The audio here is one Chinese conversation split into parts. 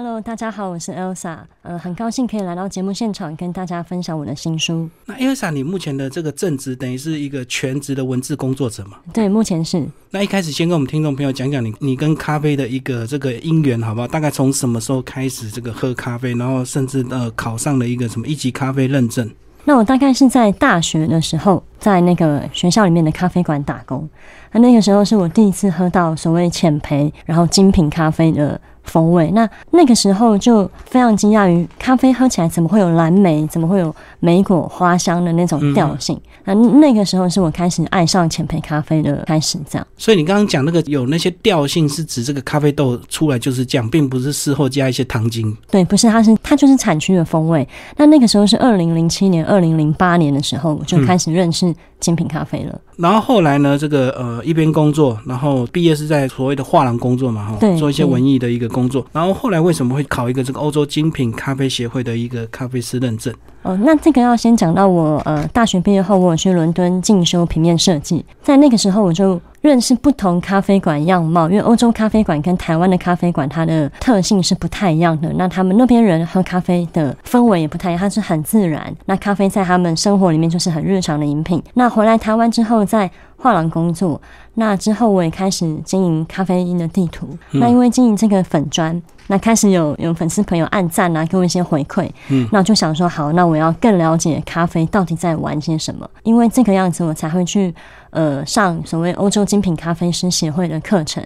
Hello，大家好，我是 Elsa，呃，很高兴可以来到节目现场，跟大家分享我的新书。那 Elsa，你目前的这个正职等于是一个全职的文字工作者嘛？对，目前是。那一开始先跟我们听众朋友讲讲你你跟咖啡的一个这个因缘，好不好？大概从什么时候开始这个喝咖啡，然后甚至呃考上了一个什么一级咖啡认证？那我大概是在大学的时候，在那个学校里面的咖啡馆打工，那那个时候是我第一次喝到所谓浅焙，然后精品咖啡的。风味，那那个时候就非常惊讶于咖啡喝起来怎么会有蓝莓，怎么会有莓果花香的那种调性。那那个时候是我开始爱上浅焙咖啡的开始，这样。所以你刚刚讲那个有那些调性，是指这个咖啡豆出来就是这样，并不是事后加一些糖精。对，不是，它是它就是产区的风味。那那个时候是二零零七年、二零零八年的时候，我就开始认识精品咖啡了。然后后来呢，这个呃一边工作，然后毕业是在所谓的画廊工作嘛，哈，做一些文艺的一个工作。然后后来为什么会考一个这个欧洲精品咖啡协会的一个咖啡师认证？哦，那这个要先讲到我呃大学毕业后，我去伦敦进修平面设计，在那个时候我就认识不同咖啡馆样貌，因为欧洲咖啡馆跟台湾的咖啡馆它的特性是不太一样的。那他们那边人喝咖啡的氛围也不太一样，它是很自然。那咖啡在他们生活里面就是很日常的饮品。那回来台湾之后，在画廊工作，那之后我也开始经营咖啡因的地图。那因为经营这个粉砖，那开始有有粉丝朋友按赞啊，给我一些回馈。嗯，那我就想说，好，那我要更了解咖啡到底在玩些什么。因为这个样子，我才会去呃上所谓欧洲精品咖啡师协会的课程，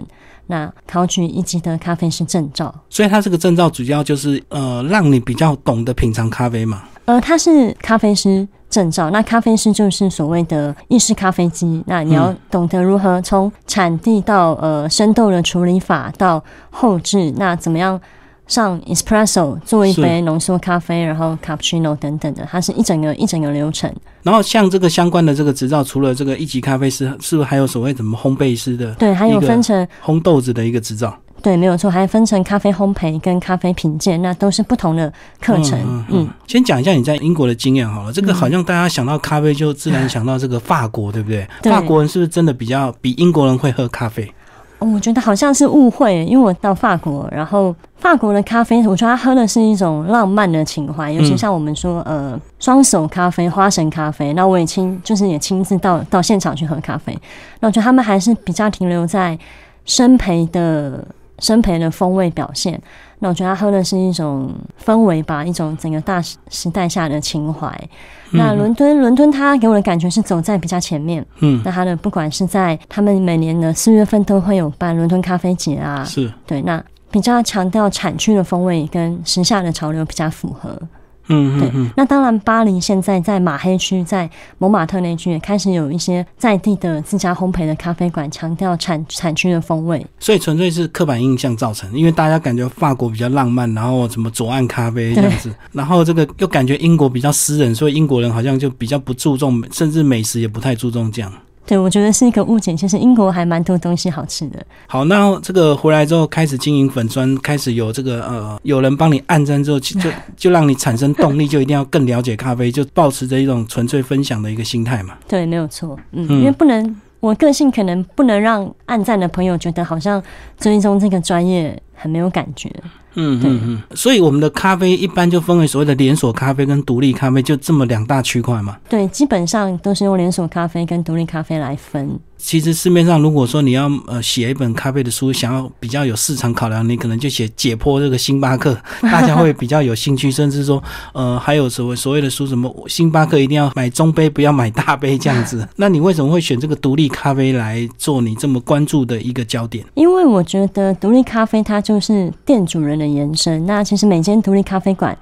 那考取一级的咖啡师证照。所以，它这个证照主要就是呃，让你比较懂得品尝咖啡嘛。呃，它是咖啡师。证照，那咖啡师就是所谓的意式咖啡机。那你要懂得如何从产地到呃生豆的处理法到后置，那怎么样上 espresso 做一杯浓缩咖啡，然后 cappuccino 等等的，它是一整个一整个流程。然后像这个相关的这个执照，除了这个一级咖啡师，是不是还有所谓什么烘焙师的？对，还有分成烘豆子的一个执照。对，没有错，还分成咖啡烘焙跟咖啡品鉴，那都是不同的课程。嗯，先讲一下你在英国的经验好了。这个好像大家想到咖啡就自然想到这个法国，对不对？法国人是不是真的比较比英国人会喝咖啡？我觉得好像是误会，因为我到法国，然后法国的咖啡，我觉得他喝的是一种浪漫的情怀，尤其像我们说呃双手咖啡、花神咖啡。那我也亲就是也亲自到到现场去喝咖啡，那我觉得他们还是比较停留在生培的。生培的风味表现，那我觉得他喝的是一种氛围吧，一种整个大时代下的情怀。那伦敦，伦敦它给我的感觉是走在比较前面。嗯，那它的不管是在他们每年的四月份都会有办伦敦咖啡节啊，是对，那比较强调产区的风味跟时下的潮流比较符合。嗯，对。那当然，巴黎现在在马黑区，在蒙马特那区也开始有一些在地的自家烘焙的咖啡馆，强调产产区的风味。所以纯粹是刻板印象造成，因为大家感觉法国比较浪漫，然后什么左岸咖啡这样子，然后这个又感觉英国比较私人，所以英国人好像就比较不注重，甚至美食也不太注重这样。对，我觉得是一个误解。其实英国还蛮多东西好吃的。好，那这个回来之后开始经营粉砖，开始有这个呃，有人帮你按赞之后，就就让你产生动力，就一定要更了解咖啡，就保持着一种纯粹分享的一个心态嘛。对，没有错。嗯，因为不能，我个性可能不能让按赞的朋友觉得好像追踪这个专业很没有感觉。嗯嗯嗯，所以我们的咖啡一般就分为所谓的连锁咖啡跟独立咖啡，就这么两大区块嘛。对，基本上都是用连锁咖啡跟独立咖啡来分。其实市面上，如果说你要呃写一本咖啡的书，想要比较有市场考量，你可能就写解剖这个星巴克，大家会比较有兴趣，甚至说呃还有所谓所谓的书，什么星巴克一定要买中杯，不要买大杯这样子。那你为什么会选这个独立咖啡来做你这么关注的一个焦点？因为我觉得独立咖啡它就是店主人的延伸。那其实每间独立咖啡馆，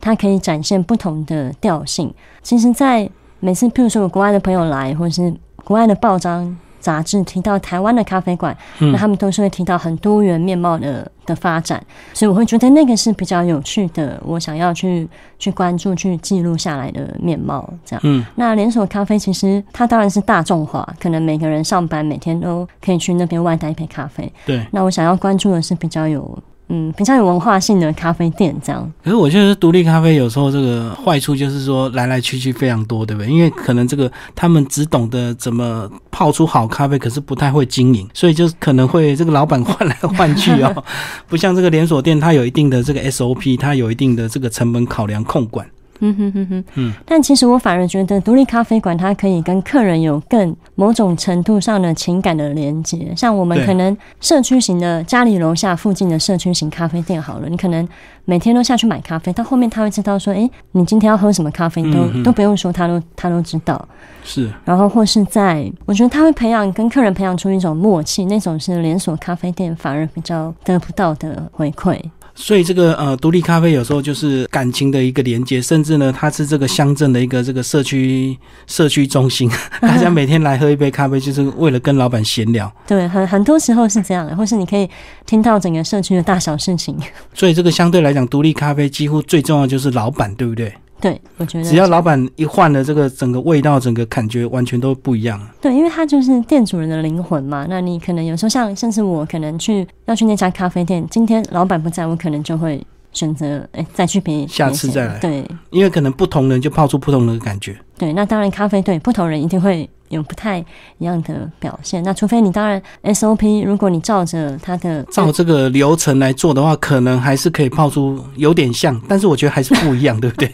它可以展现不同的调性。其实，在每次譬如说有国外的朋友来，或者是国外的报章。杂志提到台湾的咖啡馆，那他们都是会提到很多元面貌的的发展，所以我会觉得那个是比较有趣的，我想要去去关注、去记录下来的面貌。这样，嗯，那连锁咖啡其实它当然是大众化，可能每个人上班每天都可以去那边外带一杯咖啡。对，那我想要关注的是比较有嗯比较有文化性的咖啡店这样。可是我觉得独立咖啡有时候这个坏处就是说来来去去非常多，对不对？因为可能这个他们只懂得怎么泡出好咖啡，可是不太会经营，所以就可能会这个老板换来换去哦，不像这个连锁店，它有一定的这个 SOP，它有一定的这个成本考量控管。嗯哼哼哼，嗯，但其实我反而觉得独立咖啡馆它可以跟客人有更某种程度上的情感的连接。像我们可能社区型的家里楼下附近的社区型咖啡店好了，你可能每天都下去买咖啡，到后面他会知道说，哎，你今天要喝什么咖啡，都都不用说，他都他都知道。是，然后或是在，我觉得他会培养跟客人培养出一种默契，那种是连锁咖啡店反而比较得不到的回馈。所以这个呃，独立咖啡有时候就是感情的一个连接，甚至呢，它是这个乡镇的一个这个社区社区中心，大家每天来喝一杯咖啡，就是为了跟老板闲聊。对，很很多时候是这样的，或是你可以听到整个社区的大小事情。所以这个相对来讲，独立咖啡几乎最重要就是老板，对不对？对，我觉得只要老板一换了，这个整个味道、整个感觉完全都不一样。对，因为他就是店主人的灵魂嘛。那你可能有时候像，甚至我可能去要去那家咖啡店，今天老板不在我可能就会选择哎再去别下次再来。对，因为可能不同人就泡出不同的感觉。对，那当然咖啡对不同人一定会。有不太一样的表现，那除非你当然 SOP，如果你照着它的照这个流程来做的话，可能还是可以泡出有点像，但是我觉得还是不一样，对不对？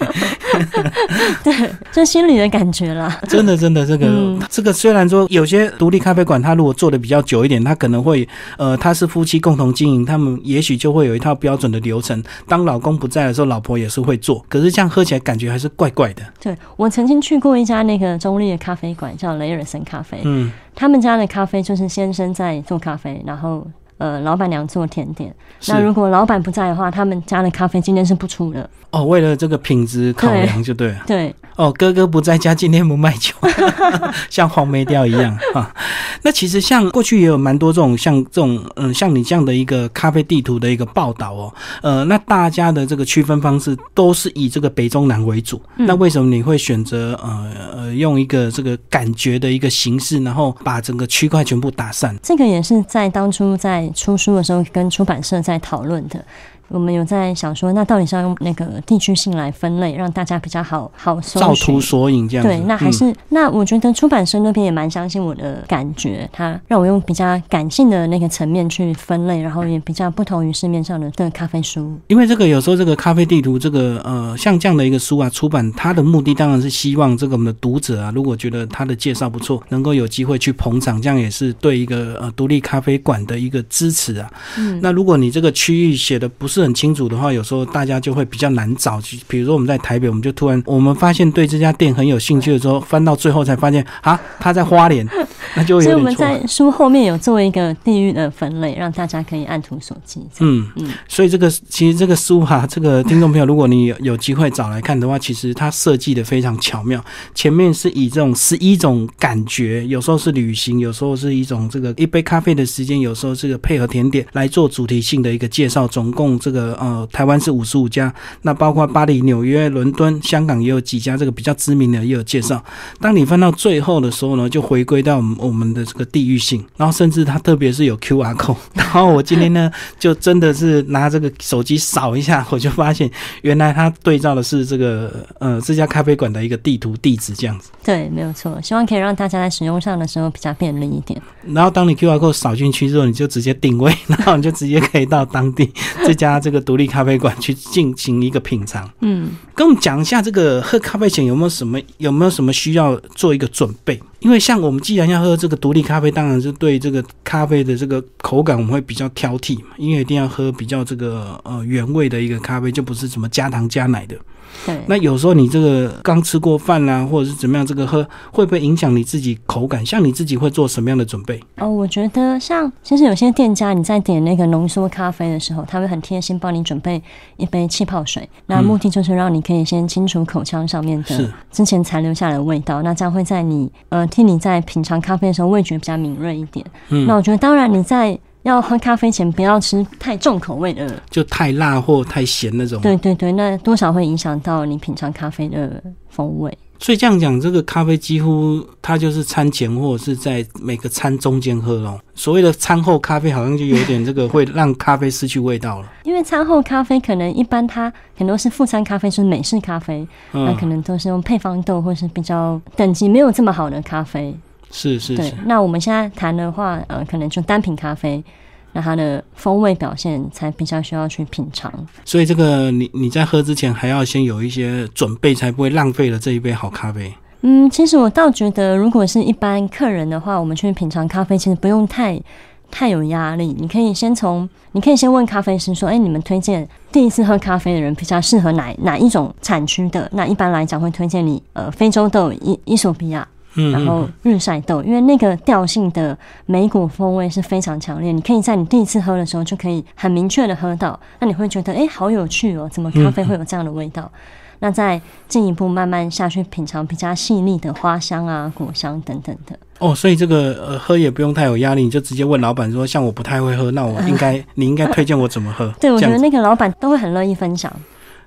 对，这心里的感觉啦。真的，真的，这个这个虽然说有些独立咖啡馆，它如果做的比较久一点，它可能会呃，他是夫妻共同经营，他们也许就会有一套标准的流程。当老公不在的时候，老婆也是会做，可是这样喝起来感觉还是怪怪的。对我曾经去过一家那个中立的咖啡馆，叫。雷尔森咖啡，嗯，他们家的咖啡就是先生在做咖啡，然后呃，老板娘做甜点。那如果老板不在的话，他们家的咖啡今天是不出的。哦，为了这个品质考量，就对。对。哦，哥哥不在家，今天不卖酒，像黄梅调一样啊。那其实像过去也有蛮多这种像这种嗯，像你这样的一个咖啡地图的一个报道哦。呃，那大家的这个区分方式都是以这个北中南为主。那为什么你会选择呃呃用一个这个感觉的一个形式，然后把整个区块全部打散？这个也是在当初在出书的时候跟出版社在讨论的。我们有在想说，那到底是要用那个地区性来分类，让大家比较好好搜照图索引这样。对，那还是那我觉得出版社那边也蛮相信我的感觉，他让我用比较感性的那个层面去分类，然后也比较不同于市面上的的咖啡书。因为这个有时候这个咖啡地图这个呃像这样的一个书啊，出版它的目的当然是希望这个我们的读者啊，如果觉得他的介绍不错，能够有机会去捧场，这样也是对一个呃独立咖啡馆的一个支持啊。嗯，那如果你这个区域写的不是很清楚的话，有时候大家就会比较难找。比如说我们在台北，我们就突然我们发现对这家店很有兴趣的时候，翻到最后才发现啊，他在花莲，那就有所以我们在书后面有做一个地域的分类，让大家可以按图索骥。嗯嗯，所以这个其实这个书哈，这个听众朋友，如果你有有机会找来看的话，其实它设计的非常巧妙。前面是以这种十一种感觉，有时候是旅行，有时候是一种这个一杯咖啡的时间，有时候这个配合甜点来做主题性的一个介绍，总共这个呃，台湾是五十五家，那包括巴黎、纽约、伦敦、香港也有几家，这个比较知名的也有介绍。当你翻到最后的时候呢，就回归到我们我们的这个地域性，然后甚至它特别是有 Q R code。然后我今天呢，就真的是拿这个手机扫一下，我就发现原来它对照的是这个呃这家咖啡馆的一个地图地址这样子。对，没有错，希望可以让大家在使用上的时候比较便利一点。然后当你 Q R code 扫进去之后，你就直接定位，然后你就直接可以到当地这家这个独立咖啡馆去进行一个品尝。嗯，跟我们讲一下这个喝咖啡前有没有什么有没有什么需要做一个准备？因为像我们既然要喝这个独立咖啡，当然是对这个咖啡的这个口感我们会比较挑剔嘛，因为一定要喝比较这个呃原味的一个咖啡，就不是什么加糖加奶的。对，那有时候你这个刚吃过饭啦，或者是怎么样，这个喝会不会影响你自己口感？像你自己会做什么样的准备？哦，我觉得像其实有些店家你在点那个浓缩咖啡的时候，他会很贴心帮你准备一杯气泡水，那目的就是让你可以先清除口腔上面的之前残留下来的味道，那这样会在你呃替你在品尝咖啡的时候味觉比较敏锐一点。嗯，那我觉得当然你在。要喝咖啡前不要吃太重口味的，就太辣或太咸那种。对对对，那多少会影响到你品尝咖啡的风味。所以这样讲，这个咖啡几乎它就是餐前或者是在每个餐中间喝咯。所谓的餐后咖啡，好像就有点这个会让咖啡失去味道了。因为餐后咖啡可能一般它很多是副餐咖啡，是美式咖啡，那嗯，可能都是用配方豆或是比较等级没有这么好的咖啡。对是是是，，那我们现在谈的话，呃，可能就单品咖啡，那它的风味表现才比较需要去品尝。所以这个你你在喝之前还要先有一些准备，才不会浪费了这一杯好咖啡。嗯，其实我倒觉得，如果是一般客人的话，我们去品尝咖啡，其实不用太太有压力。你可以先从，你可以先问咖啡师说：“哎，你们推荐第一次喝咖啡的人比较适合哪哪一种产区的？”那一般来讲会推荐你呃非洲豆伊伊索比亚，嗯，然后日晒豆，因为那个调性的莓果风味是非常强烈，你可以在你第一次喝的时候就可以很明确的喝到，那你会觉得哎、诶好有趣哦，怎么咖啡会有这样的味道？那再进一步慢慢下去品尝比较细腻的花香啊、果香等等的。哦，所以这个呃喝也不用太有压力，你就直接问老板说，像我不太会喝，那我应该你应该推荐我怎么喝？对，我觉得那个老板都会很乐意分享。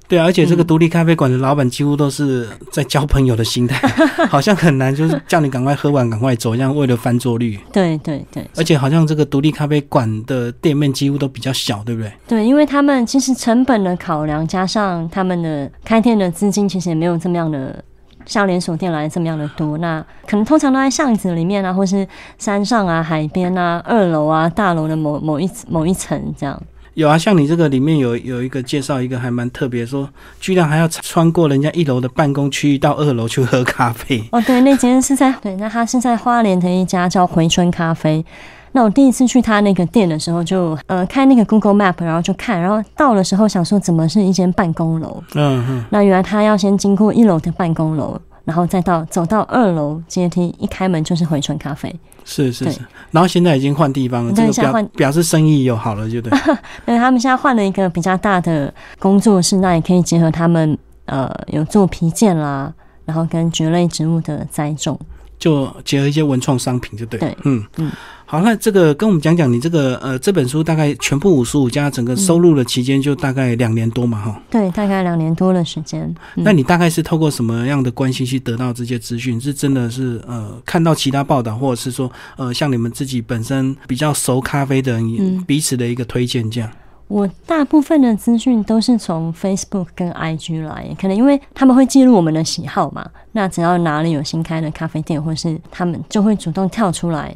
对啊，而且这个嗯独立咖啡馆的老板几乎都是在交朋友的心态，好像很难就是叫你赶快喝完赶快走，这样为了翻桌率。对对对而且好像这个独立咖啡馆的店面几乎都比较小，对不对？对，因为他们其实成本的考量，加上他们的开店的资金，其实也没有这么样的。像连锁店来这么样的多，那可能通常都在巷子里面啊，或是山上啊、海边啊、二楼啊、大楼的某某一某一层这样。有啊，像你这个里面有有一个介绍一个还蛮特别，说居然还要穿过人家一楼的办公区域到二楼去喝咖啡。哦，对，那间是在对，那他是在花莲的一家叫回春咖啡。那我第一次去他那个店的时候就，呃开那个 Google Map，然后就看，然后到的时候想说怎么是一间办公楼？嗯哼，那原来他要先经过一楼的办公楼，然后再到走到二楼阶梯，一开门就是回春咖啡。是是是。然后现在已经换地方了，这个表表示生意又好了，就对。对，他们现在换了一个比较大的工作室，那也可以结合他们呃有做皮件啦，然后跟蕨类植物的栽种。就结合一些文创商品，就对。对嗯嗯。好，那这个跟我们讲讲你这个呃这本书大概全部五十五家，整个收录的期间就大概两年多嘛，哈、对，大概两年多的时间。嗯那你大概是透过什么样的关系去得到这些资讯？是真的是呃看到其他报道，或者是说呃像你们自己本身比较熟咖啡的人，嗯彼此的一个推荐这样？我大部分的资讯都是从 Facebook 跟 IG 来，可能因为他们会记录我们的喜好嘛。那只要哪里有新开的咖啡店，或是他们就会主动跳出来，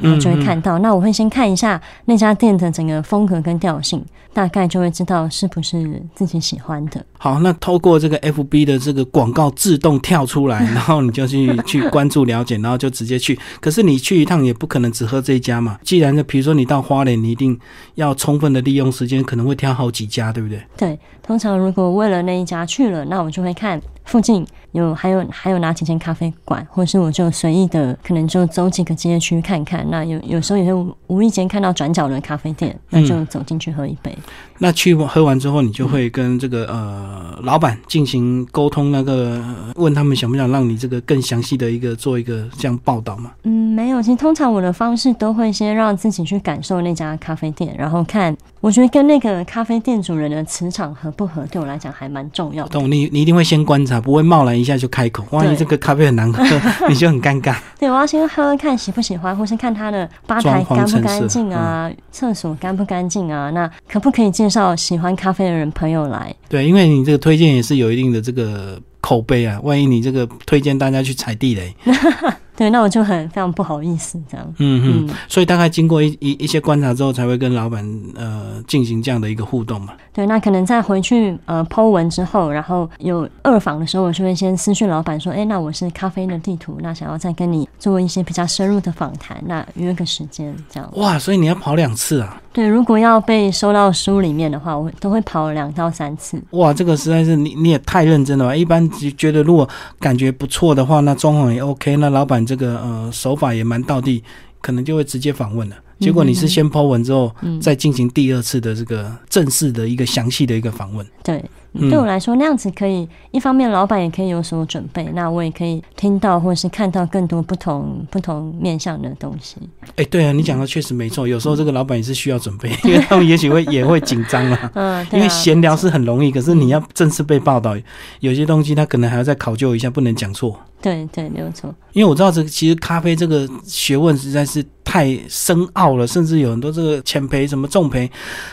然后就会看到。那我会先看一下那家店的整个风格跟调性，大概就会知道是不是自己喜欢的。好，那透过这个 FB 的这个广告自动跳出来，然后你就去去关注了解，然后就直接去。可是你去一趟也不可能只喝这一家嘛。既然呢，比如说你到花莲，你一定要充分的利用时间，可能会挑好几家，对不对？对，通常如果为了那一家去了，那我们就会看附近有还有还有哪几间咖啡馆，或是我就随意的可能就走几个街区看看。那有有时候也会无无意间看到转角的咖啡店，那就走进去喝一杯。那去喝完之后，你就会跟这个呃老板进行沟通，那个呃问他们想不想让你这个更详细的一个做一个这样报道嘛？嗯，没有，其实通常我的方式都会先让自己去感受那家咖啡店，然后看，我觉得跟那个咖啡店主人的磁场合不合，对我来讲还蛮重要的。懂你，你一定会先观察，不会贸然一下就开口。万一对这个咖啡很难喝，你就很尴尬。对，我要先喝喝看喜不喜欢，或是看他的吧台干不干净啊，厕所干不干净啊，那可不可以介绍喜欢咖啡的人朋友来？对，因为你这个推荐也是有一定的这个口碑啊，万一你这个推荐大家去踩地雷，对，那我就很非常不好意思这样。嗯嗯，嗯，所以大概经过一一一些观察之后，才会跟老板呃进行这样的一个互动嘛。对，那可能在回去呃剖文之后，然后有二访的时候，我就会先私讯老板说，哎，那我是咖啡的地图，那想要再跟你做一些比较深入的访谈，那约个时间这样。哇，所以你要跑两次啊！对，如果要被收到书里面的话，我都会跑两到三次。哇，这个实在是你你也太认真了吧！一般只觉得如果感觉不错的话，那装潢也 OK，那老板这个呃手法也蛮到地，可能就会直接访问了。结果你是先 Po 文之后，嗯，再进行第二次的这个正式的一个详细的一个访问。对，嗯对我来说，那样子可以，一方面老板也可以有所准备，那我也可以听到或者是看到更多不同不同面向的东西。哎，对啊，你讲的确实没错。有时候这个老板也是需要准备，因为他们也许会也会紧张啊。嗯，对因为啊闲聊是很容易，可是你要正式被报道，有些东西他可能还要再考究一下，不能讲错。对对没有错，因为我知道这个其实咖啡这个学问实在是太深奥了，甚至有很多这个浅培什么重培，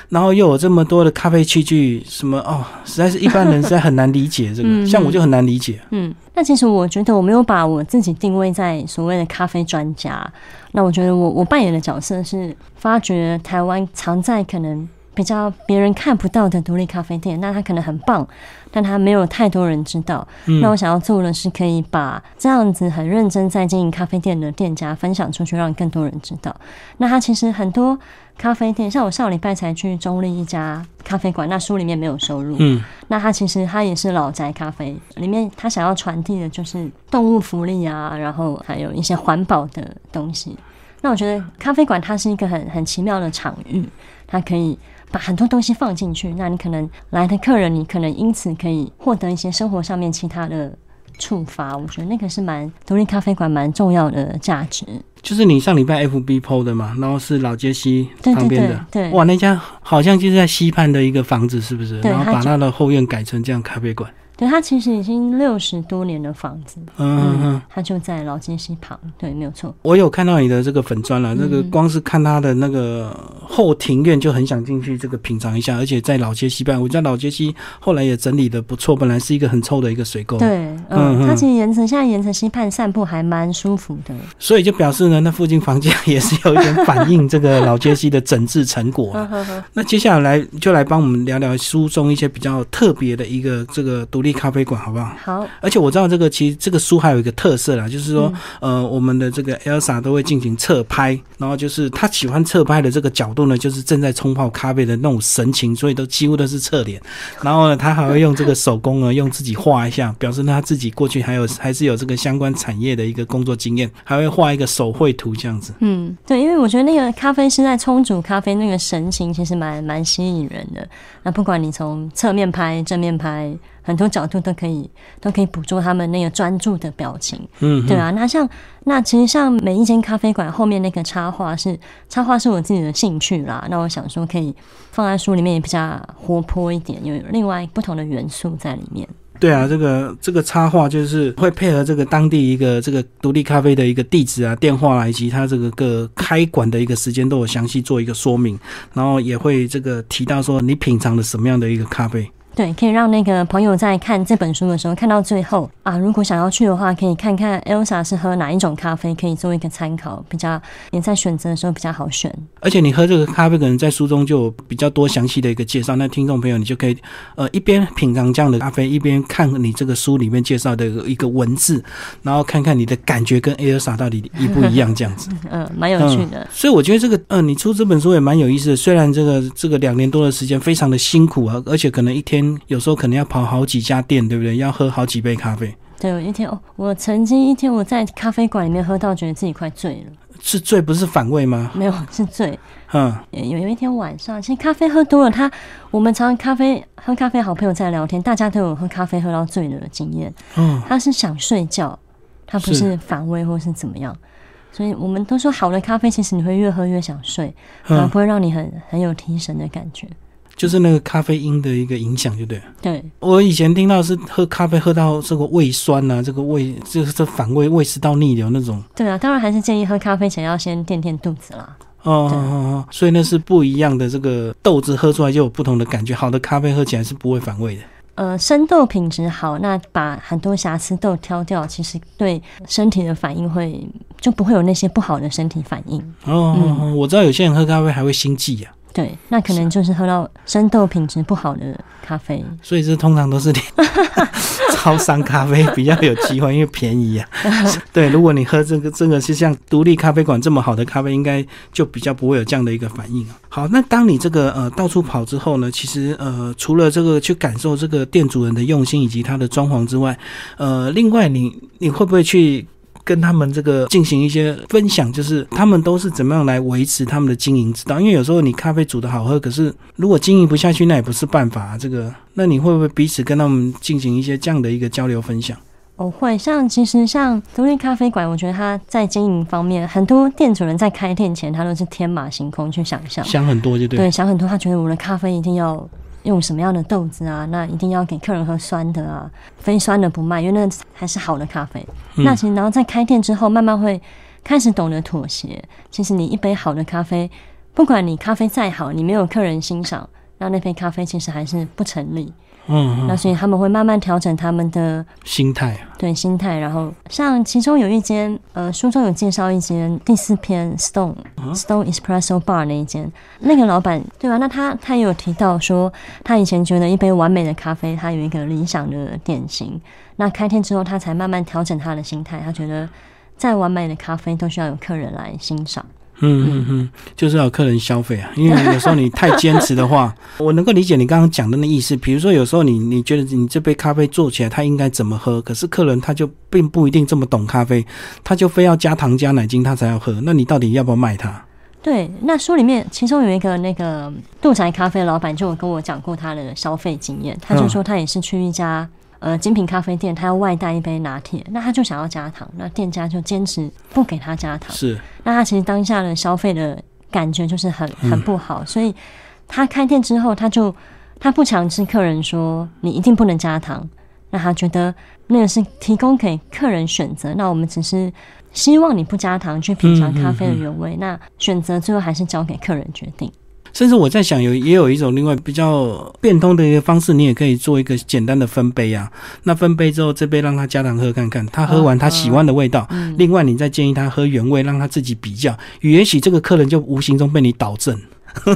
然后又有这么多的咖啡器具，什么哦，实在是一般人实在很难理解这个。嗯像我就很难理解。嗯，那其实我觉得我没有把我自己定位在所谓的咖啡专家。那我觉得我我扮演的角色是发掘台湾藏在可能比较别人看不到的独立咖啡店，那它可能很棒，但它没有太多人知道。嗯那我想要做的是可以把这样子很认真在经营咖啡店的店家分享出去，让更多人知道。那它其实很多咖啡店，像我上礼拜才去中立一家咖啡馆，那书里面没有收入。嗯那它其实它也是老宅咖啡，里面它想要传递的就是动物福利啊，然后还有一些环保的东西。那我觉得咖啡馆它是一个很很奇妙的场域，它可以把很多东西放进去。那你可能来的客人，你可能因此可以获得一些生活上面其他的触发。我觉得那个是蛮独立咖啡馆蛮重要的价值。就是你上礼拜 FB PO 的嘛，然后是老街西旁边的，对哇，那家好像就是在西畔的一个房子，是不是？然后把它的后院改成这样咖啡馆。对，它其实已经六十多年的房子，嗯嗯嗯。它就在老街西旁。对，没有错。我有看到你的这个粉砖了，嗯那个光是看它的那个后庭院就很想进去这个品尝一下，而且在老街西畔，我在老街西后来也整理的不错，本来是一个很臭的一个水沟，对，嗯嗯，它嗯其实沿着现在沿着西畔散步还蛮舒服的。所以就表示呢，那附近房价也是有一点反映这个老街西的整治成果 那接下来就来帮我们聊聊书中一些比较特别的一个这个独立咖啡馆，好不好？好，而且我知道这个其实这个书还有一个特色啦，就是说，嗯呃，我们的这个 Elsa 都会进行侧拍，然后就是他喜欢侧拍的这个角度呢，就是正在冲泡咖啡的那种神情，所以都几乎都是侧脸。然后呢，他还会用这个手工呢，用自己画一下，表示他自己过去还有还是有这个相关产业的一个工作经验，还会画一个手绘图这样子。嗯，对，因为我觉得那个咖啡师在冲煮咖啡那个神情，其实蛮蛮吸引人的。那不管你从侧面拍、正面拍，很多角度都可以都可以捕捉他们那个专注的表情。嗯，对啊，那像那其实像每一间咖啡馆后面那个插画是插画是我自己的兴趣啦。那我想说可以放在书里面也比较活泼一点，有另外不同的元素在里面。对啊，这个这个插画就是会配合这个当地一个这个独立咖啡的一个地址啊、电话啊，以及它这个个开馆的一个时间都有详细做一个说明，然后也会这个提到说你品尝了什么样的一个咖啡。对，可以让那个朋友在看这本书的时候看到最后啊，如果想要去的话，可以看看 Elsa 是喝哪一种咖啡，可以做一个参考，比较你在选择的时候比较好选。而且你喝这个咖啡，可能在书中就有比较多详细的一个介绍。那听众朋友，你就可以呃一边品尝这样的咖啡，一边看你这个书里面介绍的一个文字，然后看看你的感觉跟 Elsa 到底一不一样这样子。嗯，蛮有趣的。所以我觉得这个，呃，你出这本书也蛮有意思的。虽然这个这个两年多的时间非常的辛苦啊，而且可能一天有时候可能要跑好几家店，对不对？要喝好几杯咖啡，对，有一天哦，我曾经一天我在咖啡馆里面喝到，觉得自己快醉了，是醉不是反胃吗？没有是醉。嗯，有有一天晚上，其实咖啡喝多了，他我们常常咖啡喝咖啡，好朋友在聊天，大家都有喝咖啡喝到醉了的经验。嗯，他是想睡觉，他不是是反胃或是怎么样。所以我们都说，好的咖啡其实你会越喝越想睡，反而嗯，不会让你很很有提神的感觉。就是那个咖啡因的一个影响，对不对？对，我以前听到是喝咖啡喝到这个胃酸呐、这个胃就是这反胃、胃食道逆流那种。对啊，当然还是建议喝咖啡前要先垫垫肚子啦。哦哦哦哦，所以那是不一样的，这个豆子喝出来就有不同的感觉。好的咖啡喝起来是不会反胃的。呃，生豆品质好，那把很多瑕疵豆挑掉，其实对身体的反应会就不会有那些不好的身体反应。哦我知道有些人喝咖啡还会心悸啊。对，那可能就是喝到生豆品质不好的咖啡。所以这通常都是 超商咖啡比较有机会，因为便宜啊。对，如果你喝这个这个是像独立咖啡馆这么好的咖啡，应该就比较不会有这样的一个反应啊。好，那当你这个呃到处跑之后呢，其实呃除了这个去感受这个店主人的用心以及他的装潢之外，呃，另外你你会不会去？跟他们这个进行一些分享，就是他们都是怎么样来维持他们的经营之道。因为有时候你咖啡煮的好喝，可是如果经营不下去，那也不是办法。啊这个，那你会不会彼此跟他们进行一些这样的一个交流分享？我，会。像其实像独立咖啡馆，我觉得他在经营方面，很多店主人在开店前，他都是天马行空去想象，想很多就对，对，想很多。他觉得我的咖啡一定要。用什么样的豆子啊？那一定要给客人喝酸的啊，非酸的不卖，因为那还是好的咖啡。那其实然后在开店之后，慢慢会开始懂得妥协。其实你一杯好的咖啡，不管你咖啡再好，你没有客人欣赏，那那杯咖啡其实还是不成立。嗯，那所以他们会慢慢调整他们的心态，对心态。然后像其中有一间，呃，书中有介绍一间第四篇 Stone Stone Espresso Bar 那一间，那个老板对吧？那他他也有提到说，他以前觉得一杯完美的咖啡，他有一个理想的典型。那开店之后，他才慢慢调整他的心态，他觉得再完美的咖啡都需要有客人来欣赏。嗯嗯嗯，就是要客人消费啊，因为有时候你太坚持的话，我能够理解你刚刚讲的那意思。比如说，有时候你你觉得你这杯咖啡做起来他应该怎么喝，可是客人他就并不一定这么懂咖啡，他就非要加糖加奶精他才要喝，那你到底要不要卖他？对，那书里面其中有一个那个杜宅咖啡老板就有跟我讲过他的消费经验，他就说他也是去一家。呃，精品咖啡店，他要外带一杯拿铁，那他就想要加糖，那店家就坚持不给他加糖。是，那他其实当下的消费的感觉就是很很不好，所以他开店之后，他就他不强制客人说你一定不能加糖，那他觉得那个是提供给客人选择，那我们只是希望你不加糖去品尝咖啡的原味，那选择最后还是交给客人决定。甚至我在想，有也有一种另外比较变通的一个方式，你也可以做一个简单的分杯啊。那分杯之后，这杯让他加糖喝看看，他喝完他喜欢的味道。另外，你再建议他喝原味，让他自己比较。也许这个客人就无形中被你导正。这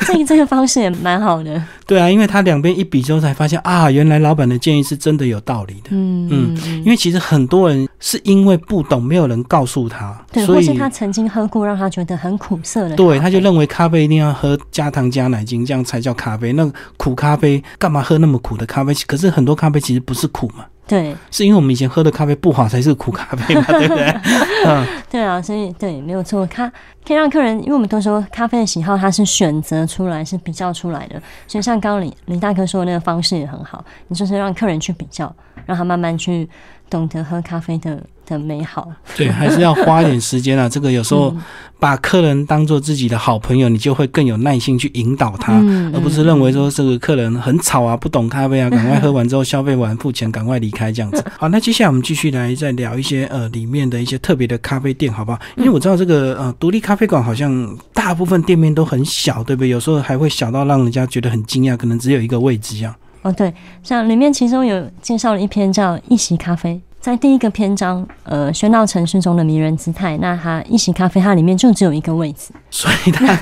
这这个方式也蛮好的。对啊，因为他两边一比之后才发现啊，原来老板的建议是真的有道理的。嗯嗯，因为其实很多人是因为不懂，没有人告诉他，对，或是他曾经喝过，让他觉得很苦涩的。对，他就认为咖啡一定要喝加糖加奶精，这样才叫咖啡。那苦咖啡干嘛喝那么苦的咖啡？可是很多咖啡其实不是苦嘛。对，是因为我们以前喝的咖啡不好，才是苦咖啡嘛，对不对？嗯，对啊，所以对，没有错，咖可以让客人，因为我们都说咖啡的喜好，它是选择出来，是比较出来的。所以像刚刚李李大哥说的那个方式也很好，你就是让客人去比较，让他慢慢去懂得喝咖啡的。的美好，对，还是要花一点时间啊。这个有时候把客人当做自己的好朋友，你就会更有耐心去引导他，而不是认为说这个客人很吵啊，不懂咖啡啊，赶快喝完之后消费完付钱，赶快离开这样子。好，那接下来我们继续来再聊一些呃里面的一些特别的咖啡店，好不好？因为我知道这个呃独立咖啡馆好像大部分店面都很小，对不对？有时候还会小到让人家觉得很惊讶，可能只有一个位置一样。哦，对，像里面其中有介绍了一篇叫一席咖啡。在第一个篇章，呃，喧闹城市中的迷人姿态，那它一席咖啡，它里面就只有一个位置，所以它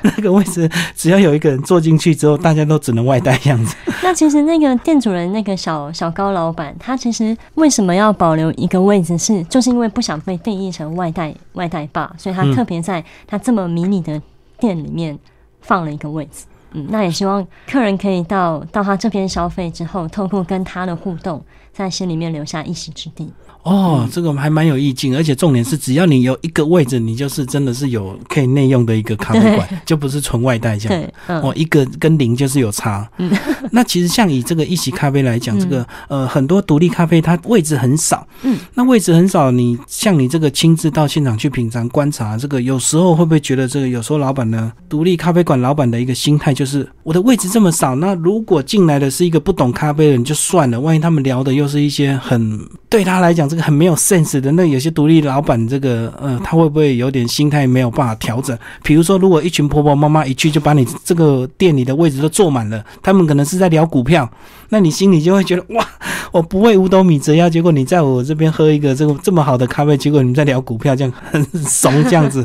那个位置只要有一个人坐进去之后，大家都只能外带样子。那其实那个店主人那个小小高老板，他其实为什么要保留一个位置，是就是因为不想被定义成外带外带霸，所以他特别在他这么迷你的店里面放了一个位置。嗯，嗯那也希望客人可以到到他这边消费之后，透过跟他的互动。在心里面留下一席之地。哦，这个还蛮有意境，而且重点是，只要你有一个位置，你就是真的是有可以内用的一个咖啡馆，就不是纯外带这样。哦，一个跟零就是有差。那其实像以这个一席咖啡来讲，这个呃很多独立咖啡它位置很少。嗯，那位置很少，你像你这个亲自到现场去品尝观察，这个有时候会不会觉得这个有时候老板呢，独立咖啡馆老板的一个心态就是我的位置这么少，那如果进来的是一个不懂咖啡的人就算了，万一他们聊的又是一些很对他来讲。这个很没有 sense 的，那有些独立老板，这个呃，他会不会有点心态没有办法调整？比如说，如果一群婆婆妈妈一去就把你这个店里的位置都坐满了，他们可能是在聊股票，那你心里就会觉得哇，我不会五斗米折腰，结果你在我这边喝一个这个这么好的咖啡，结果你们在聊股票，这样很怂这样子。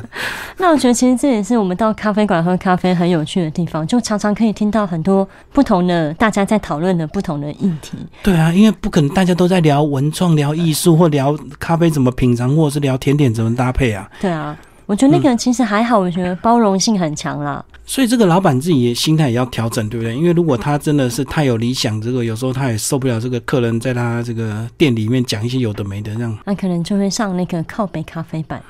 那我觉得其实这也是我们到咖啡馆喝咖啡很有趣的地方，就常常可以听到很多不同的大家在讨论的不同的议题。对啊，因为不可能大家都在聊文创、聊艺术。或聊咖啡怎么品尝，或者是聊甜点怎么搭配啊？对啊，我觉得那个其实还好，我觉得包容性很强啦。所以这个老板自己也心态也要调整，对不对？因为如果他真的是太有理想，这个有时候他也受不了这个客人在他这个店里面讲一些有的没的这样。那可能就会上那个靠北咖啡版。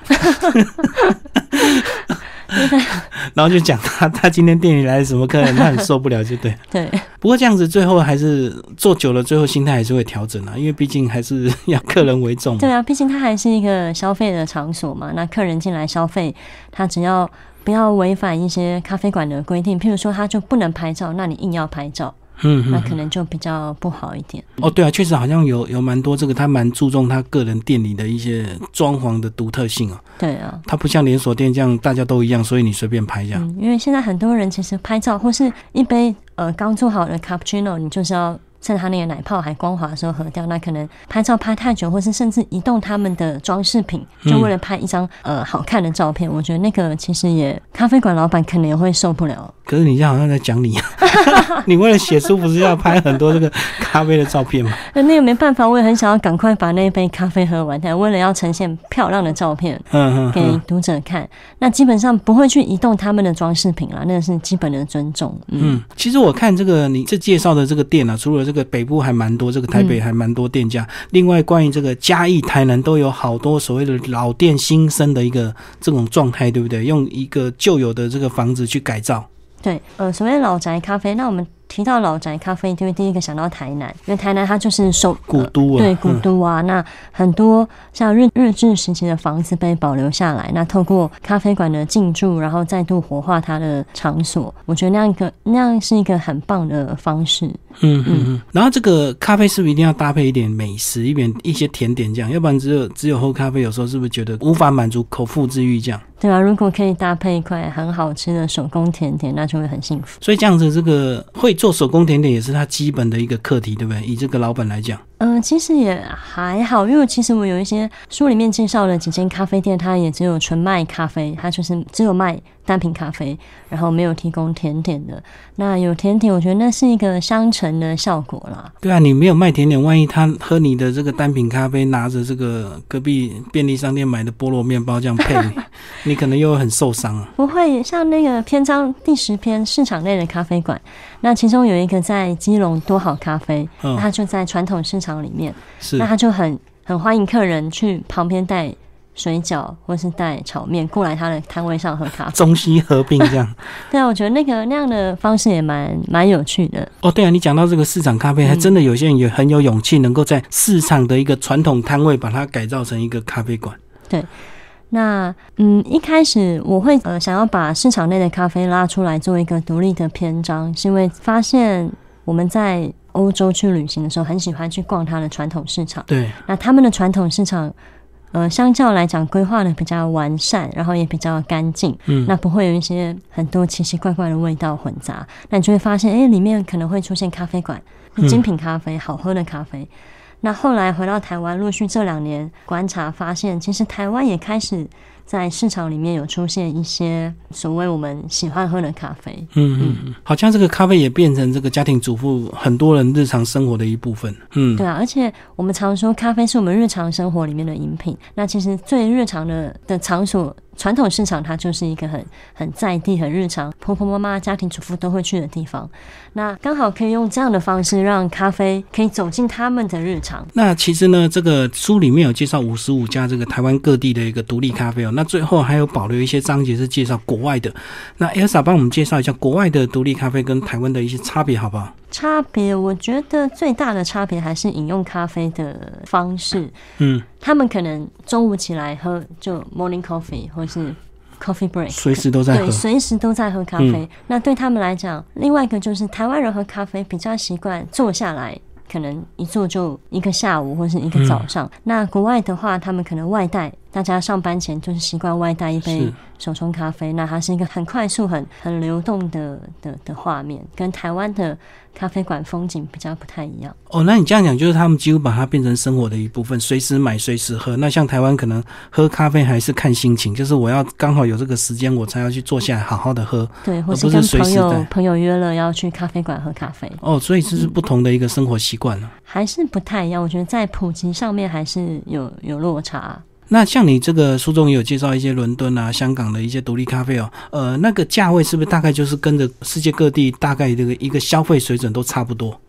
然后就讲他他今天店里来什么客人，他很受不了，就对。对，不过这样子最后还是做久了，最后心态还是会调整啊，因为毕竟还是要客人为重。对啊，毕竟它还是一个消费的场所嘛。那客人进来消费，他只要不要违反一些咖啡馆的规定，譬如说他就不能拍照，那你硬要拍照。嗯，那可能就比较不好一点。哦，对啊，确实好像有有蛮多这个，他蛮注重他个人店里的一些装潢的独特性啊。对啊，他不像连锁店这样大家都一样，所以你随便拍这样。因为现在很多人其实拍照或是一杯呃刚做好的 cappuccino，你就是要。趁他那个奶泡还光滑的时候喝掉，那可能拍照拍太久，或是甚至移动他们的装饰品，就为了拍一张呃好看的照片。我觉得那个其实也咖啡馆老板可能也会受不了。可是你这好像在讲你，你为了写书不是要拍很多这个咖啡的照片吗？那那个没办法，我也很想要赶快把那一杯咖啡喝完，但为了要呈现漂亮的照片，嗯嗯，给读者看，那基本上不会去移动他们的装饰品了，那个是基本的尊重。嗯，其实我看这个你这介绍的这个店啊，除了这个北部还蛮多，这个台北还蛮多店家。另外，关于这个嘉义、台南都有好多所谓的老店新生的一个这种状态，对不对？用一个旧有的这个房子去改造。对，呃，所谓老宅咖啡，那我们。提到老宅咖啡，就会第一个想到台南，因为台南它就是首古都啊，对古都啊。那很多像日日治时期的房子被保留下来，那透过咖啡馆的进驻，然后再度活化它的场所，我觉得那样一个那样是一个很棒的方式。嗯嗯嗯。然后这个咖啡是不是一定要搭配一点美食，一点一些甜点这样？要不然只有只有喝咖啡，有时候是不是觉得无法满足口腹之欲这样？对啊，如果可以搭配一块很好吃的手工甜点，那就会很幸福。所以这样子，这个会做手工甜点也是他基本的一个课题，对不对？以这个老板来讲。嗯，其实也还好，因为其实我有一些书里面介绍了几间咖啡店，它也只有纯卖咖啡，它就是只有卖单品咖啡，然后没有提供甜点的。那有甜点，我觉得那是一个相乘的效果啦。对啊，你没有卖甜点，万一他喝你的这个单品咖啡，拿着这个隔壁便利商店买的菠萝面包这样配，你可能又很受伤啊。不会，像那个篇章第十篇市场内的咖啡馆，那其中有一个在基隆多好咖啡，它就在传统市场。里面，那它就很很欢迎客人去旁边带水饺或是带炒面过来他的摊位上喝咖啡，中西合并这样。对啊，我觉得那个那样的方式也蛮蛮有趣的。哦，对啊，你讲到这个市场咖啡，还真的有些人也很有勇气，能够在市场的一个传统摊位把它改造成一个咖啡馆。对，那嗯，一开始我会呃想要把市场内的咖啡拉出来做一个独立的篇章，是因为发现我们在。欧洲去旅行的时候，很喜欢去逛它的传统市场。对，那他们的传统市场，呃，相较来讲规划的比较完善，然后也比较干净。嗯，那不会有一些很多奇奇怪怪的味道混杂。那你就会发现，哎，里面可能会出现咖啡馆，精品咖啡，好喝的咖啡。那后来回到台湾，陆续这两年观察发现，其实台湾也开始。在市场里面有出现一些所谓我们喜欢喝的咖啡，嗯嗯，好像这个咖啡也变成这个家庭主妇很多人日常生活的一部分，嗯，对啊，而且我们常说咖啡是我们日常生活里面的饮品，那其实最日常的的场所。传统市场它就是一个很很在地、很日常，婆婆妈妈、家庭主妇都会去的地方。那刚好可以用这样的方式，让咖啡可以走进他们的日常。那其实呢，这个书里面有介绍五十五家这个台湾各地的一个独立咖啡哦。那最后还有保留一些章节是介绍国外的。那 Elsa 帮我们介绍一下国外的独立咖啡跟台湾的一些差别，好不好？差别，我觉得最大的差别还是饮用咖啡的方式。嗯，他们可能中午起来喝就 morning coffee 或是 coffee break，随时都在喝，对，随时都在喝咖啡。那对他们来讲，另外一个就是台湾人喝咖啡比较习惯坐下来，可能一坐就一个下午或是一个早上。那国外的话，他们可能外带，大家上班前就是习惯外带一杯手冲咖啡。那它是一个很快速、很很流动的的的画面，跟台湾的。咖啡馆风景比较不太一样哦。那你这样讲，就是他们几乎把它变成生活的一部分，随时买，随时喝。那像台湾可能喝咖啡还是看心情，就是我要刚好有这个时间，我才要去坐下来好好的喝。对，或是跟朋友朋友约了要去咖啡馆喝咖啡。哦，所以这是不同的一个生活习惯了，还是不太一样。我觉得在普及上面还是有有落差。那像你这个书中也有介绍一些伦敦啊、香港的一些独立咖啡哦，呃，那个价位是不是大概就是跟着世界各地大概这个一个消费水准都差不多？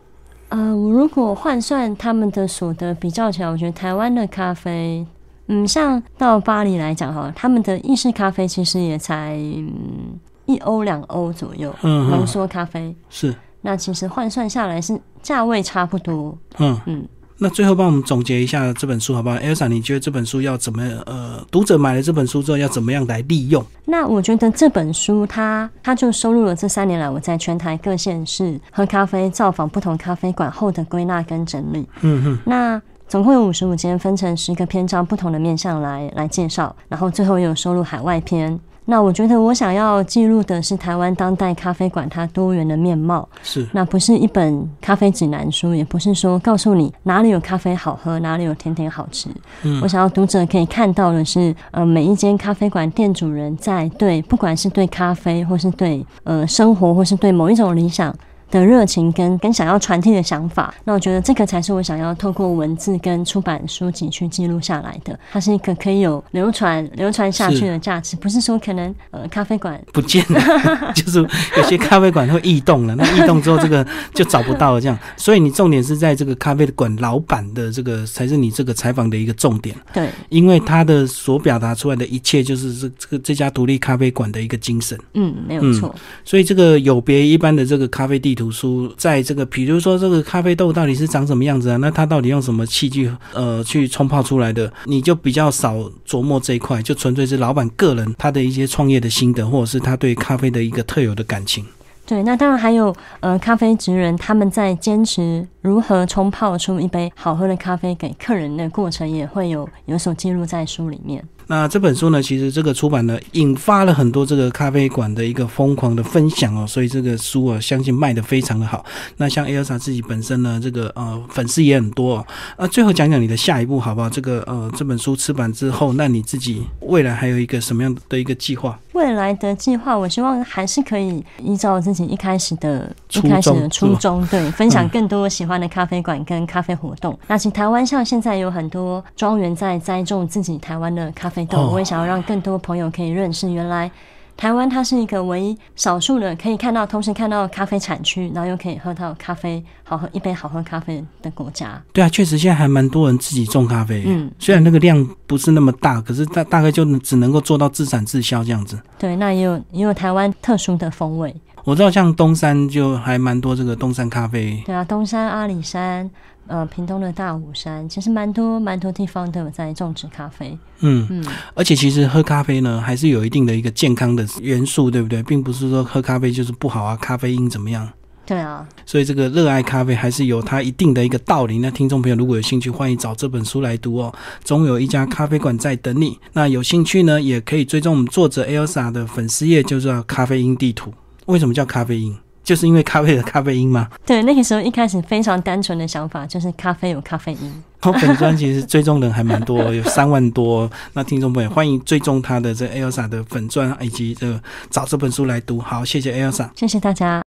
呃，我如果换算他们的所得比较起来，我觉得台湾的咖啡，嗯，像到巴黎来讲哈，他们的意式咖啡其实也才嗯一欧两欧左右，嗯嗯浓缩咖啡。是，那其实换算下来是价位差不多，嗯嗯。那最后帮我们总结一下这本书好不好？Elsa，你觉得这本书要怎么呃，读者买了这本书之后要怎么样来利用？那我觉得这本书它它就收录了这三年来我在全台各县市喝咖啡、造访不同咖啡馆后的归纳跟整理。嗯哼，那总共有五十五间，分成十个篇章，不同的面向来来介绍，然后最后又有收录海外篇。那我觉得我想要记录的是台湾当代咖啡馆它多元的面貌，是，那不是一本咖啡指南书，也不是说告诉你哪里有咖啡好喝，哪里有甜点好吃。嗯我想要读者可以看到的是，呃，每一间咖啡馆店主人在对，不管是对咖啡，或是对呃生活，或是对某一种理想。的热情跟跟想要传递的想法，那我觉得这个才是我想要透过文字跟出版书籍去记录下来的。它是一个可以有流传流传下去的价值，不是说可能呃咖啡馆不见了，就是有些咖啡馆会异动了，那异动之后这个就找不到了，这样。所以你重点是在这个咖啡馆老板的这个才是你这个采访的一个重点，对因为他的所表达出来的一切就是这这个这家独立咖啡馆的一个精神。嗯没有错。所以这个有别一般的这个咖啡地图读书，在这个比如说这个咖啡豆到底是长什么样子啊？那它到底用什么器具呃去冲泡出来的？你就比较少琢磨这一块，就纯粹是老板个人他的一些创业的心得，或者是他对咖啡的一个特有的感情。对，那当然还有呃，咖啡职人他们在坚持如何冲泡出一杯好喝的咖啡给客人的过程，也会有有所记录在书里面。那这本书呢，其实这个出版呢，引发了很多这个咖啡馆的一个疯狂的分享哦，所以这个书啊，相信卖的非常的好。那像 Elsa 自己本身呢，这个呃粉丝也很多哦。那最后讲讲你的下一步好不好？这个呃这本书出版之后，那你自己未来还有一个什么样的一个计划？未来的计划，我希望还是可以依照自己一开始的、一初开始的初衷，对，分享嗯更多喜欢的咖啡馆跟咖啡活动。那其实台湾像现在有很多庄园在栽种自己台湾的咖啡豆，哦我也想要让更多朋友可以认识，原来台湾它是一个唯一少数的可以看到，同时看到咖啡产区，然后又可以喝到咖啡好喝一杯好喝咖啡的国家。对啊，确实现在还蛮多人自己种咖啡，嗯，虽然那个量不是那么大，可是大大概就只能够做到自产自销这样子。对，那也有也有台湾特殊的风味。我知道像东山就还蛮多这个东山咖啡，对啊，东山、阿里山，呃，屏东的大武山，其实蛮多蛮多地方都有在种植咖啡。嗯，嗯，而且其实喝咖啡呢，还是有一定的一个健康的元素，对不对？并不是说喝咖啡就是不好啊，咖啡因怎么样？对啊，所以这个热爱咖啡还是有它一定的一个道理。那听众朋友如果有兴趣，欢迎找这本书来读哦。总有一家咖啡馆在等你。那有兴趣呢，也可以追踪我们作者 Elsa 的粉丝页，就叫咖啡因地图。为什么叫咖啡因？就是因为咖啡的咖啡因吗？对，那个时候一开始非常单纯的想法就是咖啡有咖啡因。我粉专其实追踪人还蛮多，有三万多。那听众朋友欢迎追踪他的这 Elsa 的粉钻，以及这个找这本书来读。好，谢谢 Elsa。谢谢大家。